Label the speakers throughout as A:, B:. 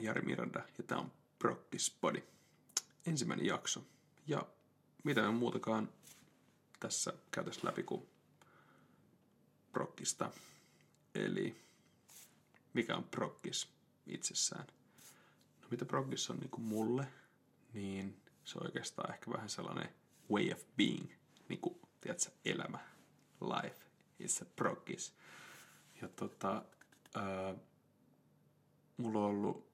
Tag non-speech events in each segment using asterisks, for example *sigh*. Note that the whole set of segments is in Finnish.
A: oon Jari Miranda ja tää on Brokkis Body. Ensimmäinen jakso. Ja mitä me muutakaan tässä käytäisiin läpi kuin Brokkista. Eli mikä on Brokkis itsessään. No mitä Brokkis on niin kuin mulle, niin se on oikeastaan ehkä vähän sellainen way of being, niin kuin, tiedätkö, elämä, life is a Brokkis. Ja tota, ää, mulla on ollut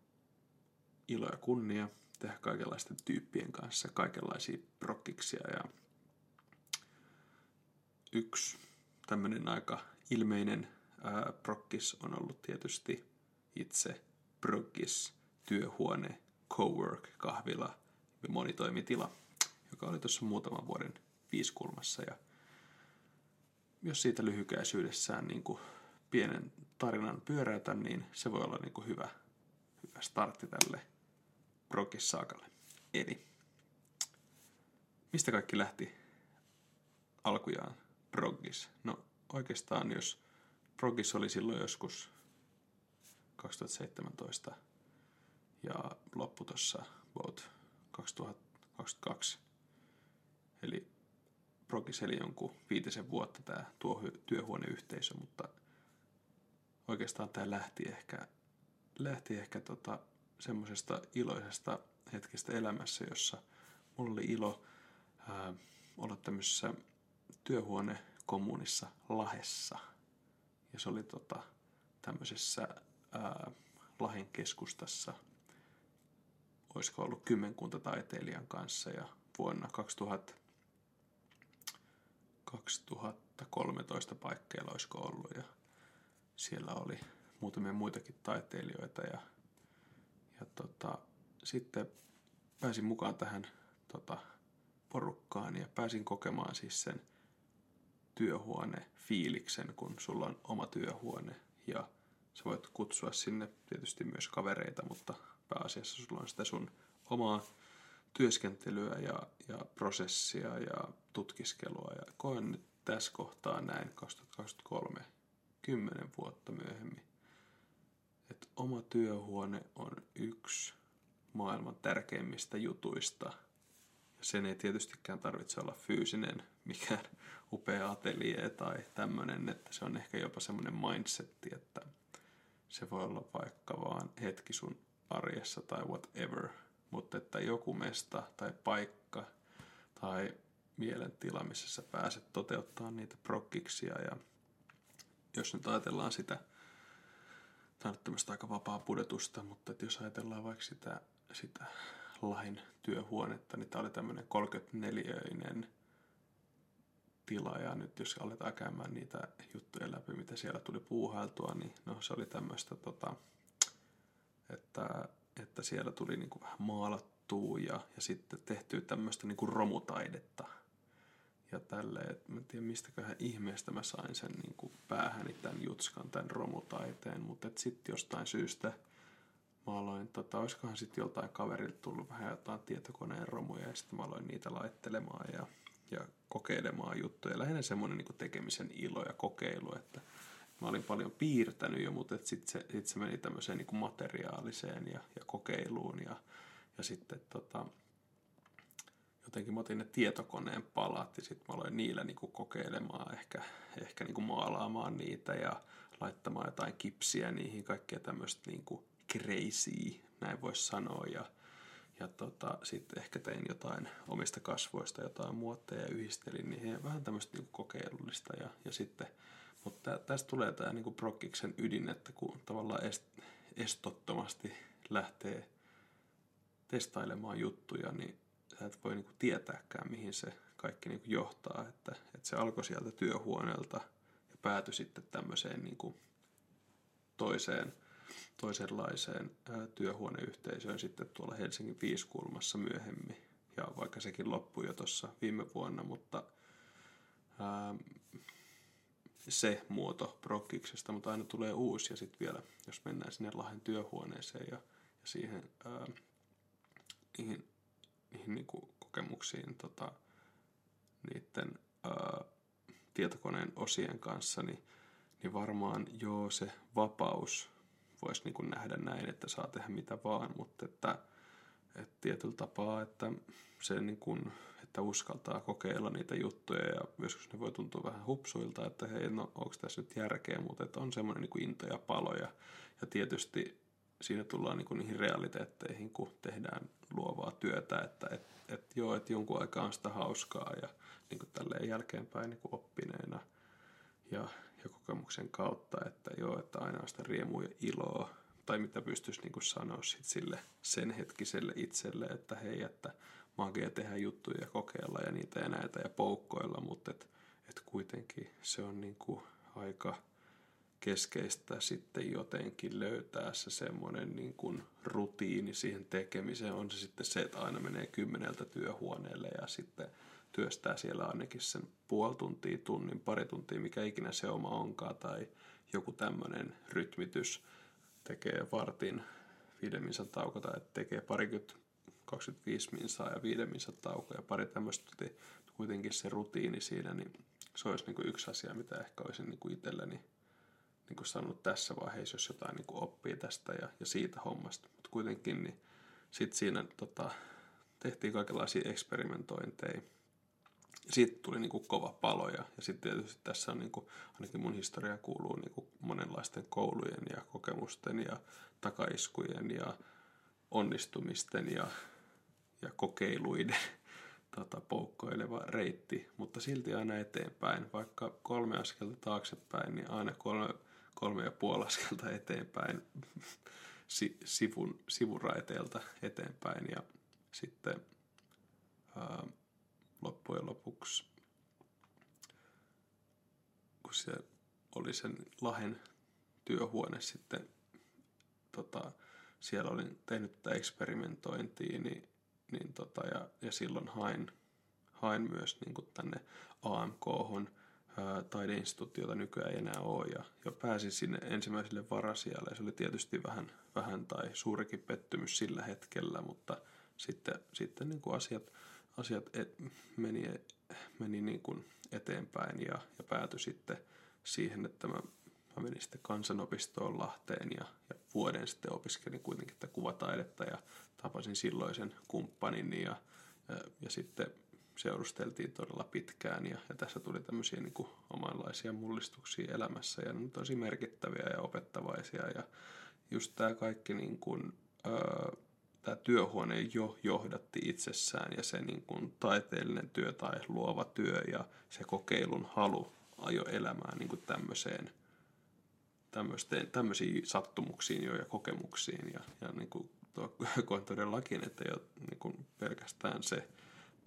A: ilo ja kunnia tehdä kaikenlaisten tyyppien kanssa kaikenlaisia prokkiksia ja yksi tämmöinen aika ilmeinen ää, prokkis on ollut tietysti itse prokkis, työhuone, cowork, kahvila ja monitoimitila, joka oli tuossa muutaman vuoden viiskulmassa. Ja jos siitä lyhykäisyydessään niin kuin pienen tarinan pyöräytän, niin se voi olla niin kuin hyvä, hyvä startti tälle progis-saakalle. Eli mistä kaikki lähti alkujaan progis? No oikeastaan jos progis oli silloin joskus 2017 ja loppu tuossa about 2022. Eli progis eli jonkun viitisen vuotta tämä tuo työhuoneyhteisö, mutta oikeastaan tämä lähti ehkä, lähti ehkä tota, semmoisesta iloisesta hetkestä elämässä, jossa mulla oli ilo ää, olla tämmöisessä työhuonekommunissa Lahessa. Ja se oli tota, tämmöisessä ää, Lahen keskustassa, olisiko ollut kymmenkunta taiteilijan kanssa ja vuonna 2000, 2013 paikkeilla olisiko ollut ja siellä oli muutamia muitakin taiteilijoita ja, ja tota, sitten pääsin mukaan tähän tota, porukkaan ja pääsin kokemaan siis sen työhuone fiiliksen, kun sulla on oma työhuone. Ja sä voit kutsua sinne tietysti myös kavereita, mutta pääasiassa sulla on sitä sun omaa työskentelyä ja, ja prosessia ja tutkiskelua. Ja koen nyt tässä kohtaa näin 2023 kymmenen vuotta myöhemmin, että oma työhuone on yksi maailman tärkeimmistä jutuista. Ja sen ei tietystikään tarvitse olla fyysinen, mikään *laughs* upea atelier tai tämmöinen, että se on ehkä jopa semmoinen mindsetti, että se voi olla vaikka vaan hetki sun arjessa tai whatever, mutta että joku mesta tai paikka tai mielentila, missä sä pääset toteuttaa niitä prokkiksia ja jos nyt ajatellaan sitä, tämä tämmöistä aika vapaa pudotusta, mutta että jos ajatellaan vaikka sitä, sitä lain työhuonetta, niin tämä oli tämmöinen 34-öinen tila, ja nyt jos aletaan käymään niitä juttuja läpi, mitä siellä tuli puuhailtua, niin no se oli tämmöistä, tota, että, että siellä tuli niinku vähän maalattua ja, ja sitten tehtyä tämmöistä niinku romutaidetta – ja tälleen, että mä en tiedä mistäköhän ihmeestä mä sain sen niin kuin päähäni tämän jutskan, tämän romutaiteen, mutta sitten jostain syystä mä aloin, tota, olisikohan sitten joltain kaverilta tullut vähän jotain tietokoneen romuja ja sitten mä aloin niitä laittelemaan ja, ja kokeilemaan juttuja. Lähinnä semmoinen niin tekemisen ilo ja kokeilu, että mä olin paljon piirtänyt jo, mutta sitten se, sit se meni tämmöiseen niin materiaaliseen ja, ja kokeiluun ja, ja sitten tota, jotenkin mä otin ne tietokoneen palat ja sitten mä aloin niillä niinku kokeilemaan, ehkä, ehkä niinku maalaamaan niitä ja laittamaan jotain kipsiä niihin, kaikkea tämmöistä niinku crazy, näin voisi sanoa. Ja, ja tota, sitten ehkä tein jotain omista kasvoista, jotain muotteja ja yhdistelin niihin. Vähän tämmöistä niinku kokeilullista. Ja, ja sitten, mutta tästä tulee tämä niinku prokkiksen ydin, että kun tavallaan est, estottomasti lähtee testailemaan juttuja, niin sä et voi niinku tietääkään, mihin se kaikki niinku johtaa. Että, että se alkoi sieltä työhuoneelta ja päätyi sitten tämmöiseen niinku toiseen, toisenlaiseen ää, työhuoneyhteisöön sitten tuolla Helsingin Viiskulmassa myöhemmin. Ja vaikka sekin loppui jo tuossa viime vuonna, mutta ää, se muoto prokkiksesta, mutta aina tulee uusi ja sitten vielä, jos mennään sinne Lahden työhuoneeseen ja, ja siihen ää, niihin niihin niin kuin kokemuksiin tota, niiden ää, tietokoneen osien kanssa, niin, niin varmaan joo se vapaus voisi niin kuin nähdä näin, että saa tehdä mitä vaan, mutta että, että tietyllä tapaa, että se niin kuin, että uskaltaa kokeilla niitä juttuja ja joskus ne voi tuntua vähän hupsuilta, että hei, no onko tässä nyt järkeä, mutta että on semmoinen niin kuin into ja paloja ja tietysti siinä tullaan niin kuin niihin realiteetteihin, kun tehdään luovaa työtä, että et, et joo, että jonkun aikaa on sitä hauskaa ja niin kuin tälleen jälkeenpäin niin kuin oppineena ja, ja kokemuksen kautta, että joo, että aina on sitä riemua ja iloa, tai mitä pystyisi niin kuin sanoa sit sille sen hetkiselle itselle, että hei, että magia tehdä juttuja ja kokeilla ja niitä ja näitä ja poukkoilla, mutta et, et kuitenkin se on niin kuin aika keskeistä sitten jotenkin löytää se semmoinen niin kuin rutiini siihen tekemiseen. On se sitten se, että aina menee kymmeneltä työhuoneelle ja sitten työstää siellä ainakin sen puoli tuntia, tunnin, pari tuntia, mikä ikinä se oma onkaan, tai joku tämmöinen rytmitys tekee vartin viiden tauko, tai tekee parikymmentä 25 minsaa ja viiden minsan tauko ja pari tämmöistä, kuitenkin se rutiini siinä, niin se olisi niin kuin yksi asia, mitä ehkä olisin niin kuin itselleni niin kuin sanonut tässä vaiheessa, jos jotain niin kuin oppii tästä ja, ja siitä hommasta. Mutta kuitenkin niin sitten siinä tota, tehtiin kaikenlaisia eksperimentointeja. Siitä tuli niin kuin kova palo ja, ja sitten tietysti tässä on niin kuin, ainakin mun historia kuuluu niin kuin monenlaisten koulujen ja kokemusten ja takaiskujen ja onnistumisten ja, ja kokeiluiden *laughs* tota, poukkoileva reitti, mutta silti aina eteenpäin. Vaikka kolme askelta taaksepäin, niin aina kolme kolme ja puoli askelta eteenpäin si, sivun, sivuraiteelta eteenpäin ja sitten ää, loppujen lopuksi kun se oli sen Lahen työhuone sitten tota, siellä olin tehnyt tätä eksperimentointia niin, niin tota, ja, ja silloin hain, hain myös niin kuin tänne AMK-hon taideinstituutti, jota nykyään ei enää ole, ja, ja pääsin sinne ensimmäiselle varasijalle. Se oli tietysti vähän, vähän tai suurikin pettymys sillä hetkellä, mutta sitten, sitten niin kuin asiat, asiat et, meni, meni niin kuin eteenpäin ja, ja päätyi sitten siihen, että mä, mä menin sitten kansanopistoon Lahteen ja, ja vuoden sitten opiskelin kuitenkin tätä kuvataidetta ja tapasin silloisen kumppanin ja, ja, ja sitten seurusteltiin todella pitkään ja, ja tässä tuli tämmöisiä niin kuin omanlaisia mullistuksia elämässä ja ne on tosi merkittäviä ja opettavaisia ja just tämä kaikki niin kuin, öö, tämä työhuone jo johdatti itsessään ja se niin kuin taiteellinen työ tai luova työ ja se kokeilun halu ajo elämään niin kuin tämmöiseen tämmöisiin sattumuksiin jo ja kokemuksiin ja, ja niin *laughs* kuin todellakin, että jo niin kuin pelkästään se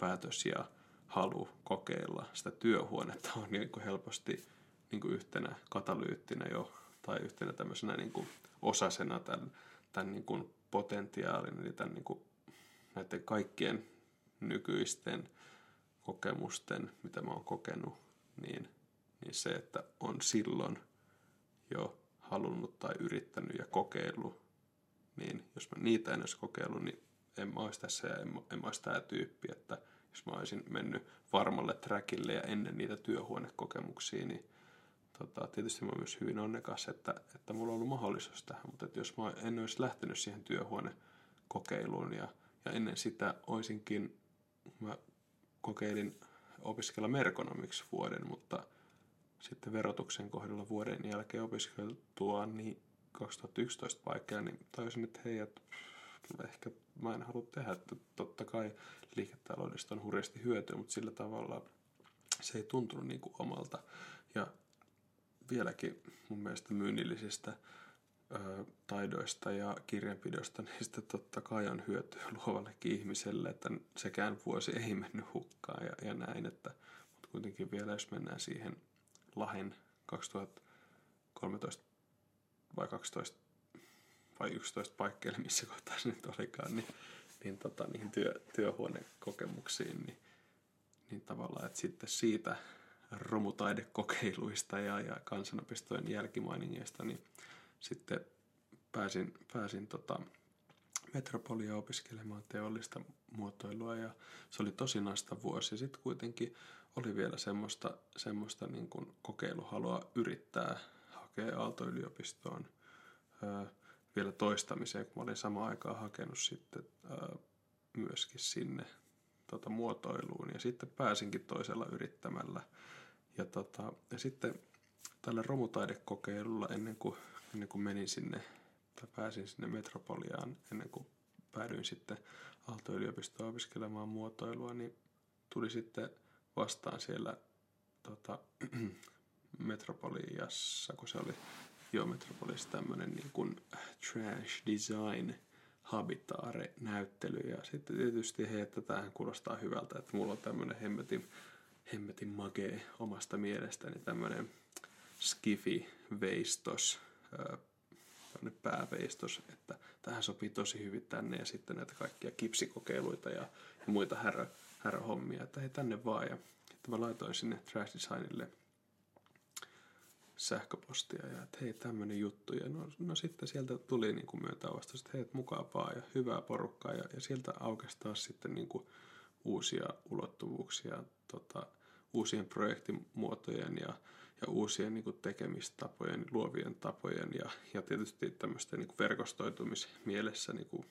A: päätös ja halu kokeilla sitä työhuonetta on niin kuin helposti niin kuin yhtenä katalyyttinä jo tai yhtenä tämmöisenä niin kuin osasena tämän, tämän niin kuin potentiaalin, eli tämän niin kuin näiden kaikkien nykyisten kokemusten, mitä mä oon kokenut, niin, niin se, että on silloin jo halunnut tai yrittänyt ja kokeillut, niin jos mä niitä en olisi kokeillut, niin en mä olisi tässä ja en, en mä olisi tämä tyyppi, että jos mä olisin mennyt varmalle trackille ja ennen niitä työhuonekokemuksia, niin tota, tietysti mä olen myös hyvin onnekas, että, että mulla on ollut mahdollisuus tähän, mutta että jos mä en olisi lähtenyt siihen työhuonekokeiluun ja, ja ennen sitä olisinkin, mä kokeilin opiskella merkonomiksi vuoden, mutta sitten verotuksen kohdalla vuoden jälkeen opiskeltua niin 2011 paikkaa, niin tajusin, että hei, että ehkä mä en halua tehdä, että totta kai liiketaloudesta on hurjasti hyötyä, mutta sillä tavalla se ei tuntunut niin kuin omalta. Ja vieläkin mun mielestä myynnillisistä ö, taidoista ja kirjanpidosta, *laughs* sitten totta kai on hyötyä luovallekin ihmiselle, että sekään vuosi ei mennyt hukkaan ja, ja näin, että, mutta kuitenkin vielä jos mennään siihen Lahen 2013 vai 12 vai 11 paikkeille, missä kohtaa se nyt olikaan, niin, niin tota, niihin työ, työhuonekokemuksiin, niin, niin tavallaan, että sitten siitä romutaidekokeiluista ja, ja kansanopistojen jälkimainingeista, niin sitten pääsin, pääsin tota, metropolia opiskelemaan teollista muotoilua ja se oli tosi nasta vuosi. Sitten kuitenkin oli vielä semmoista, semmoista niin kuin kokeiluhalua yrittää hakea Aalto-yliopistoon. Öö, vielä toistamiseen, kun mä olin samaan aikaan hakenut sitten ää, myöskin sinne tota, muotoiluun. Ja sitten pääsinkin toisella yrittämällä. Ja, tota, ja sitten tällä romutaidekokeilulla ennen kuin, ennen kuin menin sinne tai pääsin sinne Metropoliaan ennen kuin päädyin sitten Aalto-yliopistoon opiskelemaan muotoilua, niin tuli sitten vastaan siellä tota, *clears throat* Metropoliassa, kun se oli jo Metropoliassa tämmöinen niin kuin trash design habitaare-näyttely. Ja sitten tietysti hei, että tämähän kuulostaa hyvältä, että mulla on tämmöinen hemmetin, hemmetin magee omasta mielestäni, tämmöinen skifi-veistos, tämmöinen pääveistos, että tähän sopii tosi hyvin tänne ja sitten näitä kaikkia kipsikokeiluita ja, ja muita härö, häröhommia, että hei tänne vaan. Ja että mä laitoin sinne Trash Designille sähköpostia ja että hei tämmöinen juttu. Ja no, no sitten sieltä tuli niin kuin myöntää vastaus, että hei mukaapaa ja hyvää porukkaa ja, ja sieltä aukesi taas sitten niin kuin uusia ulottuvuuksia tota, uusien projektimuotojen ja, ja uusien niin kuin tekemistapojen, luovien tapojen ja, ja tietysti tämmöisten niin verkostoitumismielessä niin kuin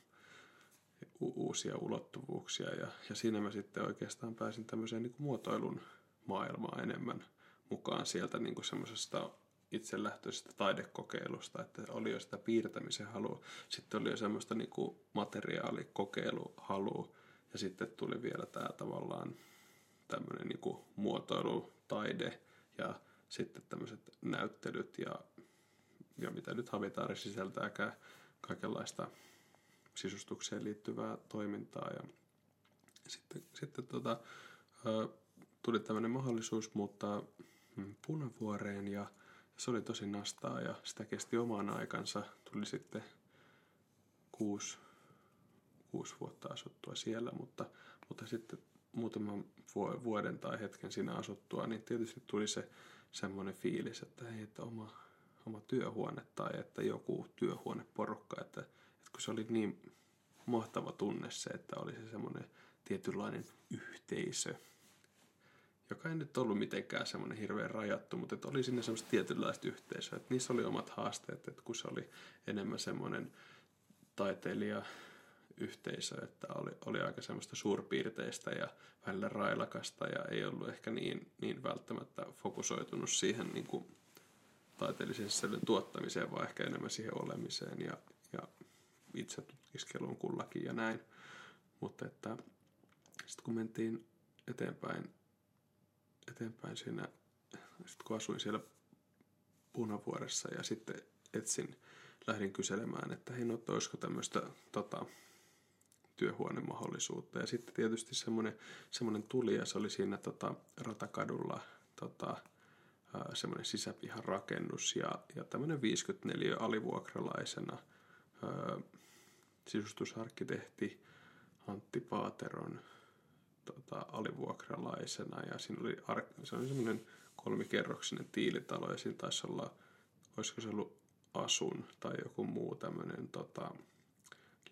A: u- uusia ulottuvuuksia. Ja, ja siinä mä sitten oikeastaan pääsin tämmöiseen niin kuin muotoilun maailmaan enemmän mukaan sieltä niin kuin semmoisesta itselähtöisestä taidekokeilusta, että oli jo sitä piirtämisen halua, sitten oli jo semmoista niin kuin materiaalikokeiluhalua ja sitten tuli vielä tämä tavallaan tämmöinen niin kuin muotoilu, taide ja sitten tämmöiset näyttelyt ja, ja mitä nyt Havitaari sisältääkään, kaikenlaista sisustukseen liittyvää toimintaa. Ja sitten, sitten tota, tuli tämmöinen mahdollisuus muuttaa Punavuoreen ja se oli tosi nastaa ja sitä kesti omaan aikansa. Tuli sitten kuusi, kuusi vuotta asuttua siellä, mutta, mutta sitten muutaman vuoden tai hetken siinä asuttua, niin tietysti tuli se semmoinen fiilis, että ei, että oma, oma työhuone tai että joku työhuoneporukka, että, että kun se oli niin mahtava tunne se, että oli se semmoinen tietynlainen yhteisö, joka ei nyt ollut mitenkään semmoinen hirveän rajattu, mutta että oli sinne semmoista tietynlaista yhteisöä, että niissä oli omat haasteet, että kun se oli enemmän semmoinen taiteilija yhteisö, että oli, oli aika semmoista suurpiirteistä ja välillä railakasta ja ei ollut ehkä niin, niin välttämättä fokusoitunut siihen niin kuin taiteellisen sisällön tuottamiseen, vaan ehkä enemmän siihen olemiseen ja, ja itse tutkiskeluun kullakin ja näin. Mutta että sitten kun mentiin eteenpäin, eteenpäin siinä, sitten kun asuin siellä Punavuoressa ja sitten etsin, lähdin kyselemään, että hei, no, olisiko tämmöistä tota, työhuonemahdollisuutta. Ja sitten tietysti semmoinen, semmoinen tuli ja se oli siinä tota, Ratakadulla tota, semmoinen sisäpihan rakennus ja, ja tämmöinen 54 alivuokralaisena ää, sisustusarkkitehti Antti Paateron tota, alivuokralaisena. Ja siinä oli, se oli semmoinen kolmikerroksinen tiilitalo ja siinä taisi olla, olisiko se ollut asun tai joku muu tämmöinen tota,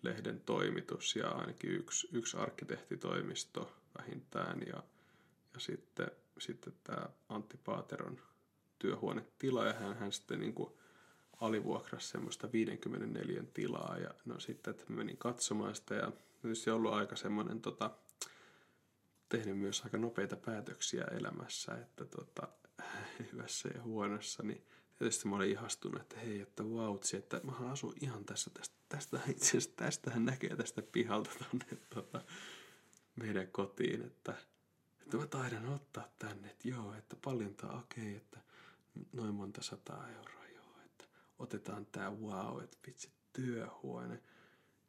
A: lehden toimitus ja ainakin yksi, yksi arkkitehtitoimisto vähintään. Ja, ja sitten, sitten tämä Antti Paateron työhuonetila ja hän, hän sitten niin kuin alivuokrasi semmoista 54 tilaa. Ja no sitten, että menin katsomaan sitä ja tietysti ollut aika semmoinen tota, tehnyt myös aika nopeita päätöksiä elämässä, että tota, *laughs* hyvässä ja huonossa, niin tietysti mä olin ihastunut, että hei, että vautsi, että mä asun ihan tässä, tästä, tästä *laughs* itse asiassa tästähän näkee tästä pihalta tonne tota, meidän kotiin, että, että mä taidan ottaa tänne, että joo, että paljon tää okei, okay, että noin monta sataa euroa, joo, että otetaan tää wow, että vitsi, työhuone.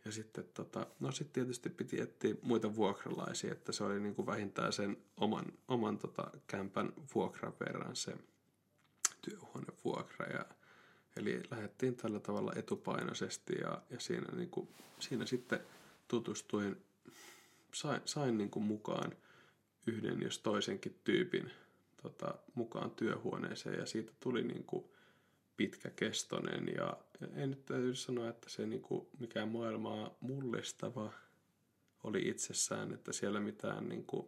A: Ja sitten tota, no sitten tietysti piti etsiä muita vuokralaisia, että se oli niin kuin vähintään sen oman, oman tota kämpän vuokran verran se työhuonevuokra. Ja, eli lähdettiin tällä tavalla etupainoisesti ja, ja siinä, niin kuin, siinä sitten tutustuin, sain, sain niin kuin mukaan yhden jos toisenkin tyypin tota, mukaan työhuoneeseen ja siitä tuli niin kuin pitkäkestoinen ja en nyt täytyy sanoa, että se niin kuin mikään maailmaa mullistava oli itsessään, että siellä mitään niin kuin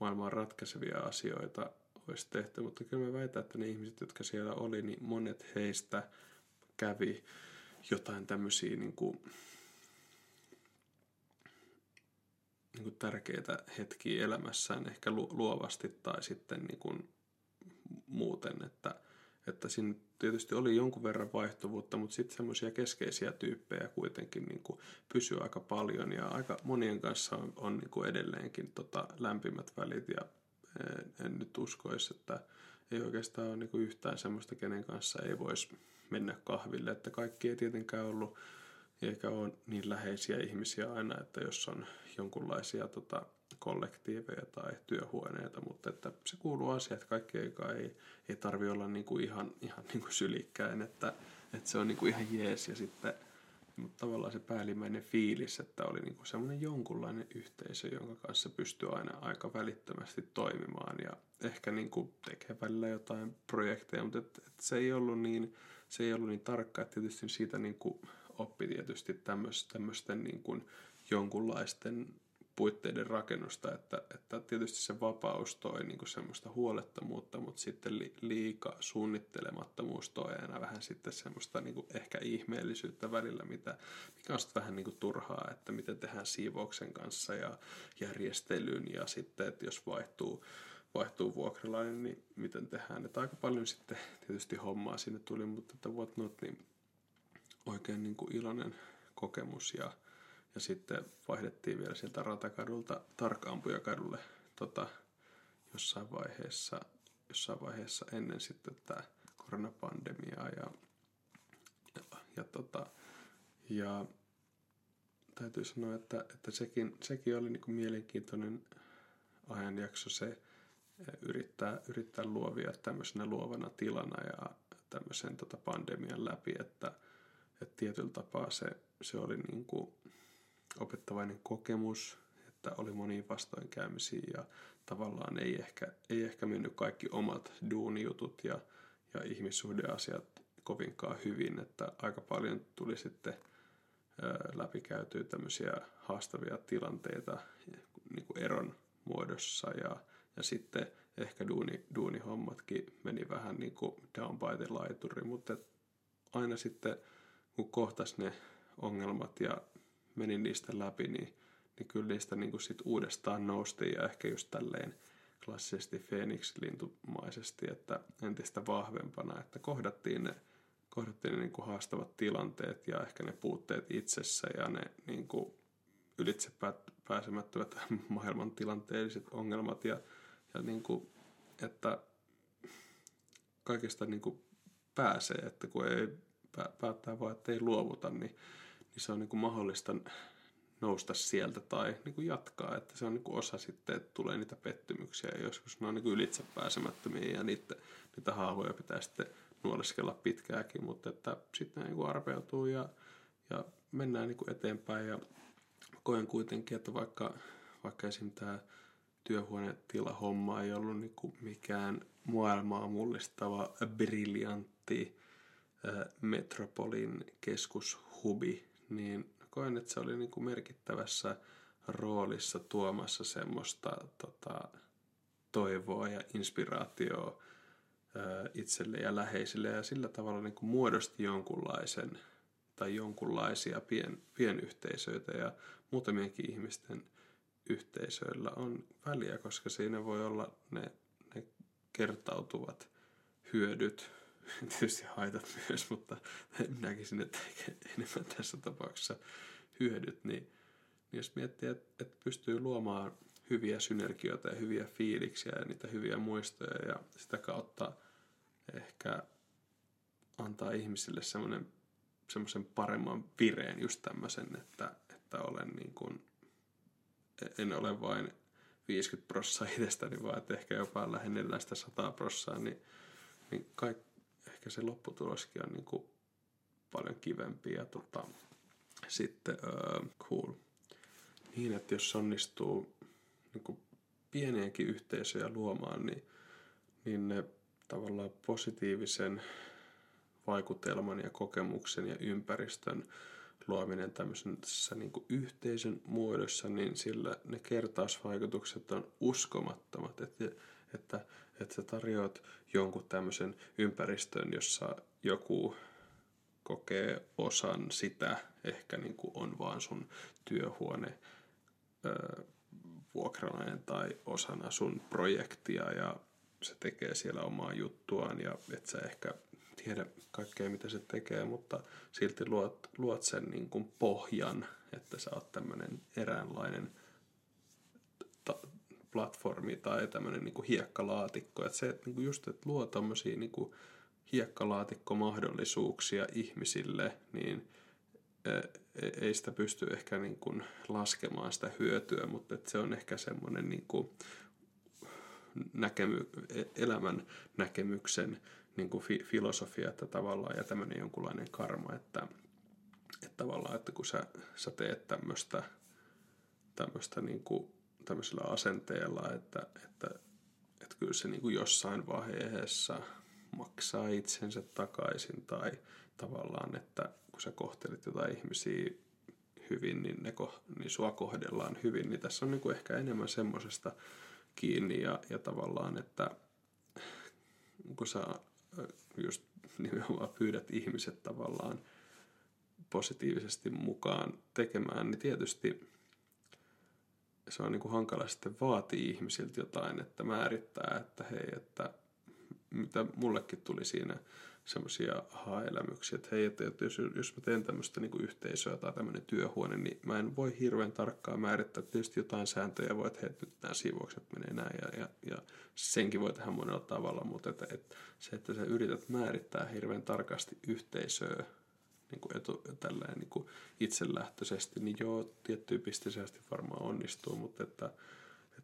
A: maailman ratkaisevia asioita olisi tehty, mutta kyllä mä väitän, että ne ihmiset, jotka siellä oli, niin monet heistä kävi jotain tämmöisiä niin kuin, niin kuin tärkeitä hetkiä elämässään ehkä luovasti tai sitten niin kuin muuten, että, että siinä tietysti oli jonkun verran vaihtuvuutta, mutta sitten semmoisia keskeisiä tyyppejä kuitenkin niin kuin pysyy aika paljon. Ja aika monien kanssa on, on niin kuin edelleenkin tota lämpimät välit. Ja en, en nyt uskoisi, että ei oikeastaan ole niin kuin yhtään semmoista, kenen kanssa ei voisi mennä kahville, että kaikki ei tietenkään ollut eikä ole niin läheisiä ihmisiä aina, että jos on jonkunlaisia tota, kollektiiveja tai työhuoneita, mutta että se kuuluu asia, että kaikki ei, ei, ei tarvi olla niinku ihan, ihan niinku sylikkäin, että, että se on niinku ihan jees ja sitten mutta tavallaan se päällimmäinen fiilis, että oli niinku semmoinen jonkunlainen yhteisö, jonka kanssa pystyy aina aika välittömästi toimimaan ja ehkä niinku tekee välillä jotain projekteja, mutta et, et se ei ollut niin, se ei ollut niin tarkka, että tietysti siitä niinku oppi tietysti tämmöisten niinku jonkunlaisten puitteiden rakennusta, että, että tietysti se vapaus toi niin kuin semmoista huolettomuutta, mutta sitten li, liika suunnittelemattomuus toi aina vähän sitten semmoista niin kuin ehkä ihmeellisyyttä välillä, mitä, mikä on sitten vähän niin kuin turhaa, että miten tehdään siivouksen kanssa ja järjestelyn ja sitten, että jos vaihtuu, vaihtuu vuokralainen, niin miten tehdään. Että aika paljon sitten tietysti hommaa sinne tuli, mutta että whatnot, niin oikein niin kuin iloinen kokemus ja ja sitten vaihdettiin vielä sieltä Ratakadulta Tarkaampuja-kadulle tota, jossain vaiheessa, jossain vaiheessa ennen sitten tämä koronapandemiaa ja, ja, ja, tota, ja täytyy sanoa, että, että sekin, sekin oli niin mielenkiintoinen ajanjakso se eh, yrittää, yrittää luovia tämmöisenä luovana tilana ja tämmöisen tota pandemian läpi, että, että tietyllä tapaa se, se oli niin kuin, opettavainen kokemus, että oli moni vastoinkäymisiä ja tavallaan ei ehkä, ei ehkä mennyt kaikki omat duunijutut ja, ja ihmissuhdeasiat kovinkaan hyvin, että aika paljon tuli sitten läpikäytyä tämmöisiä haastavia tilanteita niin kuin eron muodossa ja, ja sitten ehkä duuni, duunihommatkin meni vähän niin kuin down by the laituri, mutta aina sitten kun kohtas ne ongelmat ja menin niistä läpi, niin, niin kyllä niistä niin kuin sit uudestaan noustiin ja ehkä just tälleen klassisesti Phoenix-lintumaisesti, että entistä vahvempana, että kohdattiin ne, kohdattiin ne niin kuin haastavat tilanteet ja ehkä ne puutteet itsessä ja ne niin kuin ylitse pääsemättömät *laughs* maailman tilanteelliset ongelmat ja, ja niin kuin, että kaikesta niin kuin pääsee, että kun ei päättää vaan, että ei luovuta, niin niin se on niin kuin mahdollista nousta sieltä tai niin kuin jatkaa. Että se on niin kuin osa sitten, että tulee niitä pettymyksiä ja joskus ne on niin kuin ylitse pääsemättömiä ja niitä, niitä haavoja pitää sitten nuoleskella pitkääkin, mutta että sitten niin kuin arpeutuu ja, ja mennään niin kuin eteenpäin ja koen kuitenkin, että vaikka, vaikka esim. tämä työhuonetila homma ei ollut niin kuin mikään maailmaa mullistava, briljantti metropolin keskushubi, niin koen, että se oli niin kuin merkittävässä roolissa tuomassa semmoista tota, toivoa ja inspiraatioa itselle ja läheisille. Ja sillä tavalla niin kuin muodosti jonkunlaisen tai jonkunlaisia pien, pienyhteisöitä ja muutamienkin ihmisten yhteisöillä on väliä, koska siinä voi olla ne, ne kertautuvat hyödyt *laughs* tietysti haitat myös, mutta näkisin, että enemmän tässä tapauksessa hyödyt, niin, niin jos miettii, että, että pystyy luomaan hyviä synergioita ja hyviä fiiliksiä ja niitä hyviä muistoja ja sitä kautta ehkä antaa ihmisille semmoinen semmoisen paremman vireen just tämmöisen, että, että olen niin kuin, en ole vain 50 prossaa itsestäni, vaan että ehkä jopa lähennellään sitä 100 prossaa, niin, niin kaik, ehkä se lopputuloskin on niin kuin paljon kivempi ja tota, sitten uh, cool. Niin, että jos onnistuu niin kuin pieniäkin yhteisöjä luomaan, niin, niin ne tavallaan positiivisen vaikutelman ja kokemuksen ja ympäristön luominen tämmöisessä niin kuin yhteisön muodossa, niin sillä ne kertausvaikutukset on uskomattomat. Että, että että sä tarjoat jonkun tämmöisen ympäristön, jossa joku kokee osan sitä, ehkä niin kuin on vaan sun työhuone, ö, vuokralainen tai osana sun projektia ja se tekee siellä omaa juttuaan ja et sä ehkä tiedä kaikkea mitä se tekee, mutta silti luot, luot sen niin kuin pohjan, että sä oot tämmöinen eräänlainen platformi tai tämmöinen niin hiekkalaatikko. Että se, että niin kuin just, että luo tämmöisiä niin kuin hiekkalaatikkomahdollisuuksia ihmisille, niin e, ei sitä pysty ehkä niin kuin laskemaan sitä hyötyä, mutta että se on ehkä semmoinen niin kuin näkemy, e, elämän näkemyksen niin kuin fi, filosofia, että tavallaan ja tämmöinen jonkunlainen karma, että, että tavallaan, että kun sä, sä teet tämmöistä, tämmöistä niin kuin, tämmöisellä asenteella, että, että, että kyllä se niin kuin jossain vaiheessa maksaa itsensä takaisin tai tavallaan, että kun sä kohtelet jotain ihmisiä hyvin, niin, ne, niin sua kohdellaan hyvin, niin tässä on niin kuin ehkä enemmän semmoisesta kiinni ja, ja tavallaan, että kun sä just nimenomaan pyydät ihmiset tavallaan positiivisesti mukaan tekemään, niin tietysti se on niin kuin hankala sitten vaatii ihmisiltä jotain, että määrittää, että hei, että mitä mullekin tuli siinä semmoisia aha-elämyksiä, että hei, että jos, jos mä teen tämmöistä niin yhteisöä tai tämmöinen työhuone, niin mä en voi hirveän tarkkaan määrittää. Tietysti jotain sääntöjä voi, että hei, nyt nämä siivoukset menee näin ja, ja, ja senkin voi tehdä monella tavalla, mutta että, että se, että sä yrität määrittää hirveän tarkasti yhteisöä niin kuin etu, tälleen niin kuin itselähtöisesti, niin joo, tiettyyn pisteisesti varmaan onnistuu, mutta että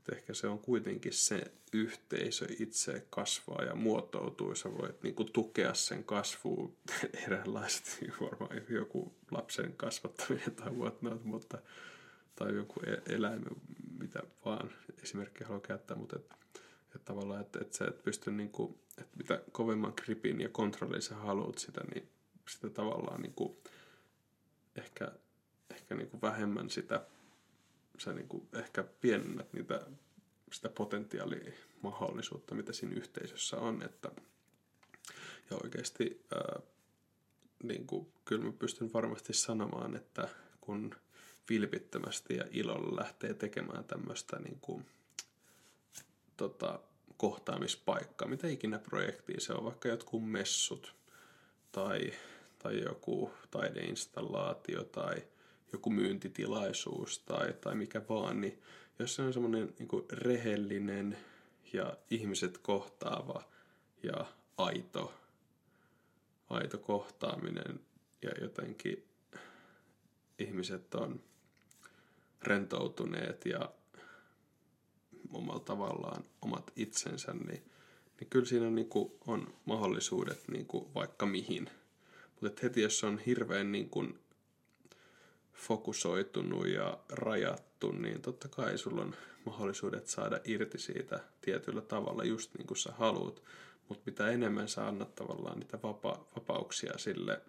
A: että ehkä se on kuitenkin se yhteisö itse kasvaa ja muotoutuu. Sä voit niin kuin tukea sen kasvuun *laughs* eräänlaisesti, varmaan joku lapsen kasvattaminen tai whatnot, mutta, tai joku e-, eläimen, mitä vaan esimerkkiä haluaa käyttää, mutta että, että tavallaan, että, että sä et pysty, niin kuin, että mitä kovemman gripin ja kontrollin sä haluat sitä, niin sitä tavallaan niin kuin, ehkä, ehkä niin kuin vähemmän sitä sä niin kuin ehkä pienennät niitä, sitä potentiaalia, mahdollisuutta, mitä siinä yhteisössä on. Että, ja oikeasti ää, niin kuin, kyllä mä pystyn varmasti sanomaan, että kun vilpittömästi ja ilolla lähtee tekemään tämmöistä niin kuin, tota, kohtaamispaikkaa, mitä ikinä projektia se on, vaikka jotkut messut tai, tai joku taideinstallaatio tai joku myyntitilaisuus tai, tai mikä vaan, niin jos se on semmoinen niin rehellinen ja ihmiset kohtaava ja aito, aito kohtaaminen ja jotenkin ihmiset on rentoutuneet ja omalla tavallaan omat itsensä, niin, niin kyllä siinä niin kuin on mahdollisuudet niin kuin vaikka mihin. Mutta heti jos on hirveän niin kuin fokusoitunut ja rajattu, niin totta kai sulla on mahdollisuudet saada irti siitä tietyllä tavalla just niin kuin sä haluat. Mutta mitä enemmän sä annat tavallaan niitä vapa- vapauksia sille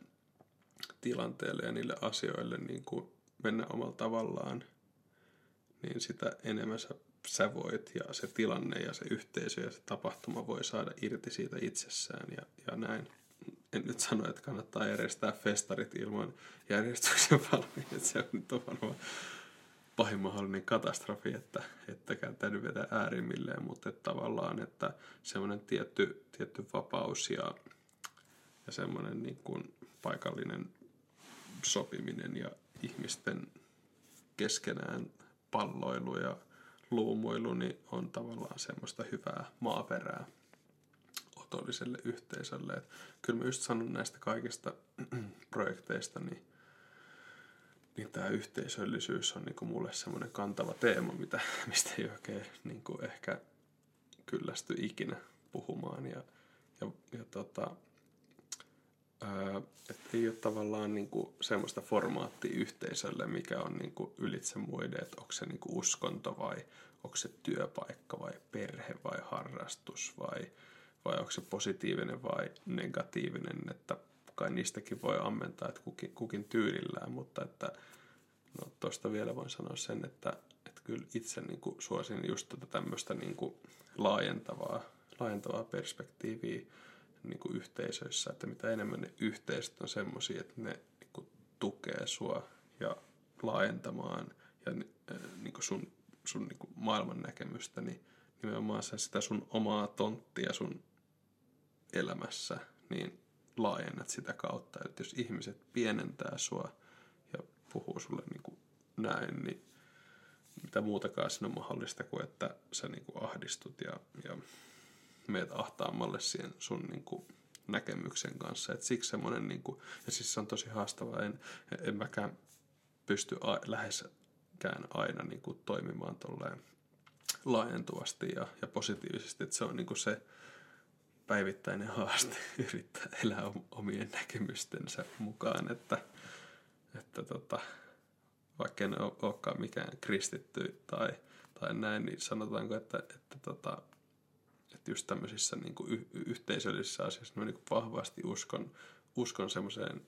A: tilanteelle ja niille asioille niin kuin mennä omalla tavallaan, niin sitä enemmän sä, sä voit ja se tilanne ja se yhteisö ja se tapahtuma voi saada irti siitä itsessään ja, ja näin en nyt sano, että kannattaa järjestää festarit ilman järjestyksen valmiita. Se on nyt varmaan pahin mahdollinen katastrofi, että, että täytyy vetää äärimmilleen, mutta että tavallaan, että semmoinen tietty, tietty vapaus ja, ja semmoinen niin kuin paikallinen sopiminen ja ihmisten keskenään palloilu ja luumuilu, niin on tavallaan semmoista hyvää maaperää otolliselle yhteisölle. Et kyllä mä just sanon näistä kaikista *clears throat* projekteista, niin, niin tämä yhteisöllisyys on niinku mulle semmoinen kantava teema, mitä, *laughs* mistä ei oikein niinku ehkä kyllästy ikinä puhumaan. Ja, ja, ja tota, että ei ole tavallaan niinku semmoista formaattia yhteisölle, mikä on niinku ylitse muiden, että onko se niinku uskonto vai onko se työpaikka vai perhe vai harrastus vai vai onko se positiivinen vai negatiivinen, että kai niistäkin voi ammentaa, että kukin, kukin tyylillään, mutta että no tuosta vielä voin sanoa sen, että, että kyllä itse niin kuin suosin just tätä tämmöistä niin kuin laajentavaa, laajentavaa perspektiiviä niin kuin yhteisöissä, että mitä enemmän ne yhteisöt on semmoisia, että ne niin kuin tukee sua ja laajentamaan ja niin kuin sun, sun niin kuin maailman näkemystä, niin nimenomaan sitä sun omaa tonttia sun elämässä, niin laajennat sitä kautta. Että jos ihmiset pienentää sua ja puhuu sulle niin kuin näin, niin mitä muutakaan siinä on mahdollista kuin, että sä niin kuin ahdistut ja, ja meet ahtaammalle siihen sun niin kuin näkemyksen kanssa. Et siksi semmoinen, niin kuin, ja siis se on tosi haastavaa, en, en mäkään pysty a, läheskään aina niin kuin toimimaan tolleen laajentuvasti ja, ja positiivisesti, että se on niin kuin se päivittäinen haaste *laughs* yrittää elää omien näkemystensä mukaan, että, että tota, vaikka en olekaan mikään kristitty tai, tai näin, niin sanotaanko, että, että, tota, että just tämmöisissä niin kuin yhteisöllisissä asioissa mä niin kuin vahvasti uskon, uskon semmoiseen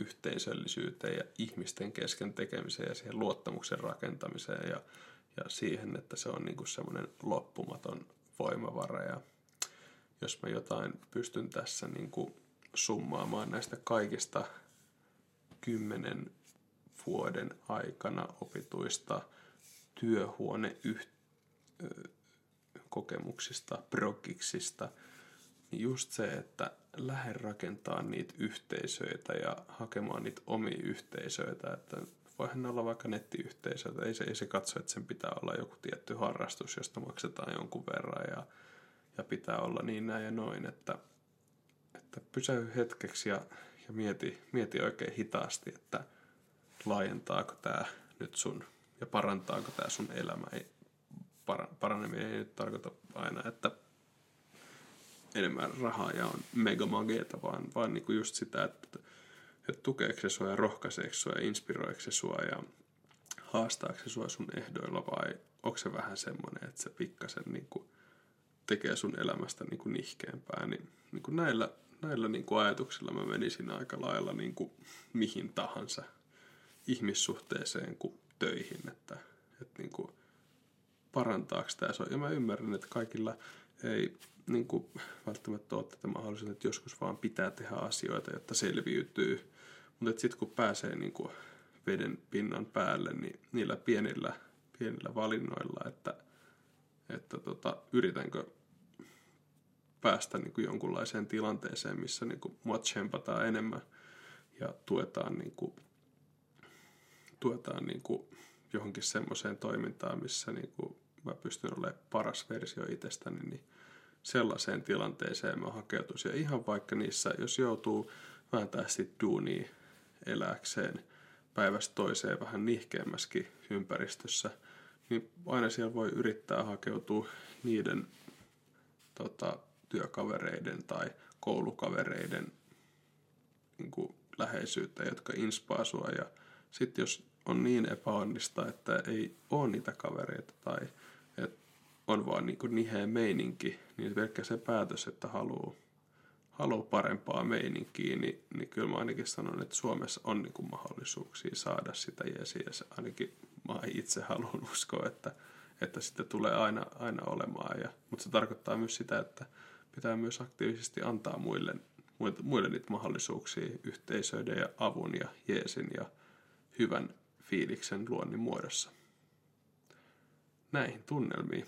A: yhteisöllisyyteen ja ihmisten kesken tekemiseen ja siihen luottamuksen rakentamiseen ja, ja siihen, että se on niin kuin semmoinen loppumaton voimavara ja jos mä jotain pystyn tässä niin kuin summaamaan näistä kaikista kymmenen vuoden aikana opituista työhuone kokemuksista, progiksista, niin just se, että lähde rakentaa niitä yhteisöitä ja hakemaan niitä omia yhteisöitä, että voihan olla vaikka nettiyhteisöitä, ei se, ei se katso, että sen pitää olla joku tietty harrastus, josta maksetaan jonkun verran ja, ja pitää olla niin näin ja noin, että, että pysähy hetkeksi ja, ja mieti, mieti oikein hitaasti, että laajentaako tämä nyt sun ja parantaako tämä sun elämä. Ei, paraneminen ei nyt tarkoita aina, että enemmän rahaa ja on mega mageeta, vaan, vaan niinku just sitä, että, että tukeeko se sua ja rohkaiseeko sua ja inspiroiko se sua ja haastaako se sua sun ehdoilla vai onko se vähän semmoinen, että se pikkasen niinku tekee sun elämästä niinku nihkeämpää, niin niinku näillä, näillä niinku ajatuksilla mä menisin aika lailla niinku mihin tahansa ihmissuhteeseen kuin töihin, että, että niin kuin parantaako tämä. Ja mä ymmärrän, että kaikilla ei niin kuin, välttämättä ole tätä mahdollisuutta, että joskus vaan pitää tehdä asioita, jotta selviytyy. Mutta sitten kun pääsee niin kuin veden pinnan päälle, niin niillä pienillä, pienillä valinnoilla, että, että tota, yritänkö päästä niin kuin jonkunlaiseen tilanteeseen, missä niin kuin mua tsempataan enemmän ja tuetaan niin kuin tuetaan niin kuin johonkin semmoiseen toimintaan, missä niin kuin mä pystyn olemaan paras versio itsestäni, niin sellaiseen tilanteeseen mä hakeutuisin. Ja ihan vaikka niissä, jos joutuu vääntää sitten duunia eläkseen päivästä toiseen vähän nihkeämmäskin ympäristössä, niin aina siellä voi yrittää hakeutua niiden tota, työkavereiden tai koulukavereiden niin kuin, läheisyyttä, jotka inspaa sua. Ja sitten jos on niin epäonnista, että ei ole niitä kavereita tai että on vaan niin niheä meininki, niin pelkkä se päätös, että haluaa haluaa parempaa meininkiä, niin, niin kyllä mä ainakin sanon, että Suomessa on niin kuin mahdollisuuksia saada sitä jeesiä. Ja ainakin mä itse haluan uskoa, että, että sitä tulee aina, aina olemaan. Ja, mutta se tarkoittaa myös sitä, että pitää myös aktiivisesti antaa muille, muille, niitä mahdollisuuksia yhteisöiden ja avun ja jeesin ja hyvän fiiliksen luonnin muodossa. Näihin tunnelmiin.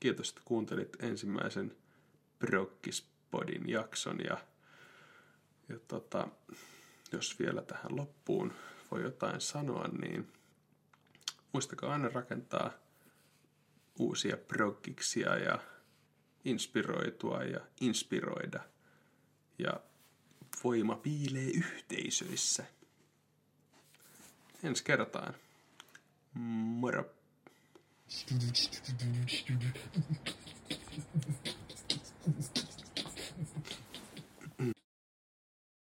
A: Kiitos, että kuuntelit ensimmäisen Brokkispodin jakson ja, ja tota, jos vielä tähän loppuun voi jotain sanoa, niin muistakaa aina rakentaa uusia proggiksia ja inspiroitua ja inspiroida. Ja voima piilee yhteisöissä ensi kertaan. Moro. *laughs*